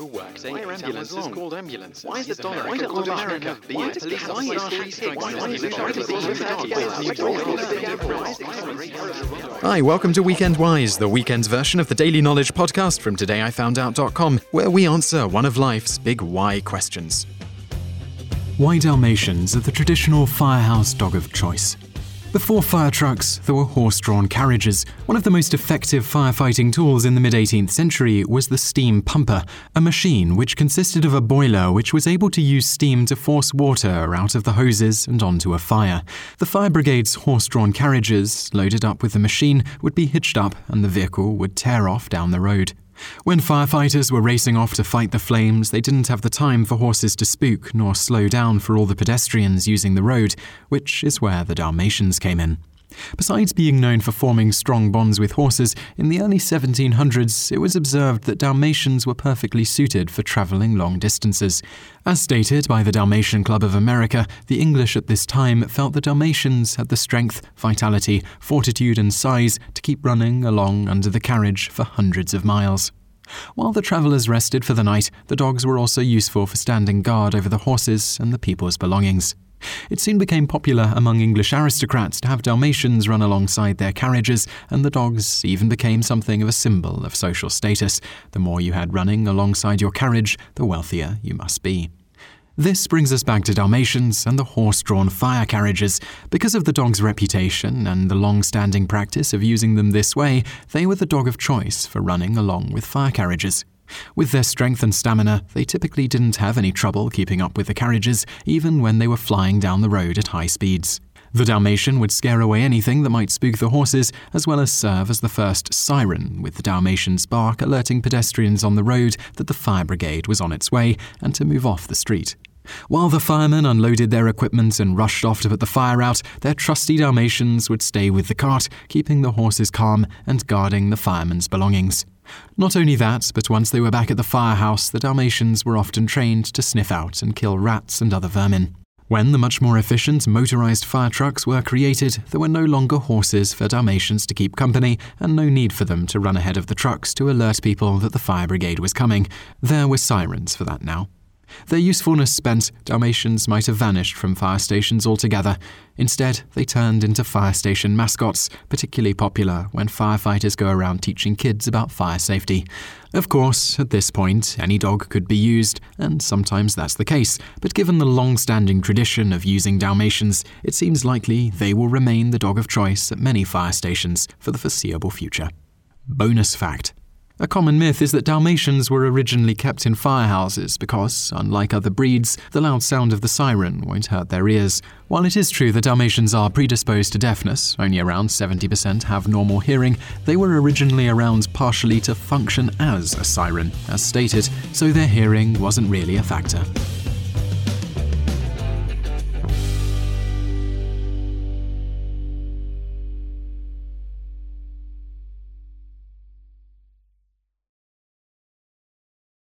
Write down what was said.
schoolwork saying Why are ambulances ambulances called ambulances? Why is the dollar Why called don't America? America Why it? does Police Canada officers say three Why is you. Charlie Police officers Why Hi, welcome to Weekend Wise, the weekend's version of the daily knowledge podcast from todayifoundout.com, where we answer one of life's big why questions. Why Dalmatians are the traditional firehouse dog of choice. Before fire trucks, there were horse drawn carriages. One of the most effective firefighting tools in the mid 18th century was the steam pumper, a machine which consisted of a boiler which was able to use steam to force water out of the hoses and onto a fire. The fire brigade's horse drawn carriages, loaded up with the machine, would be hitched up and the vehicle would tear off down the road. When firefighters were racing off to fight the flames, they didn't have the time for horses to spook nor slow down for all the pedestrians using the road, which is where the Dalmatians came in. Besides being known for forming strong bonds with horses, in the early 1700s it was observed that Dalmatians were perfectly suited for travelling long distances. As stated by the Dalmatian Club of America, the English at this time felt the Dalmatians had the strength, vitality, fortitude, and size to keep running along under the carriage for hundreds of miles. While the travellers rested for the night, the dogs were also useful for standing guard over the horses and the people's belongings. It soon became popular among English aristocrats to have Dalmatians run alongside their carriages, and the dogs even became something of a symbol of social status. The more you had running alongside your carriage, the wealthier you must be. This brings us back to Dalmatians and the horse drawn fire carriages. Because of the dog's reputation and the long standing practice of using them this way, they were the dog of choice for running along with fire carriages. With their strength and stamina, they typically didn't have any trouble keeping up with the carriages, even when they were flying down the road at high speeds. The Dalmatian would scare away anything that might spook the horses, as well as serve as the first siren, with the Dalmatian's bark alerting pedestrians on the road that the fire brigade was on its way and to move off the street. While the firemen unloaded their equipment and rushed off to put the fire out, their trusty Dalmatians would stay with the cart, keeping the horses calm and guarding the firemen's belongings. Not only that, but once they were back at the firehouse, the Dalmatians were often trained to sniff out and kill rats and other vermin. When the much more efficient motorized fire trucks were created, there were no longer horses for Dalmatians to keep company and no need for them to run ahead of the trucks to alert people that the fire brigade was coming. There were sirens for that now. Their usefulness spent, Dalmatians might have vanished from fire stations altogether. Instead, they turned into fire station mascots, particularly popular when firefighters go around teaching kids about fire safety. Of course, at this point, any dog could be used, and sometimes that's the case, but given the long standing tradition of using Dalmatians, it seems likely they will remain the dog of choice at many fire stations for the foreseeable future. Bonus fact a common myth is that Dalmatians were originally kept in firehouses because, unlike other breeds, the loud sound of the siren won't hurt their ears. While it is true that Dalmatians are predisposed to deafness, only around 70% have normal hearing, they were originally around partially to function as a siren, as stated, so their hearing wasn't really a factor.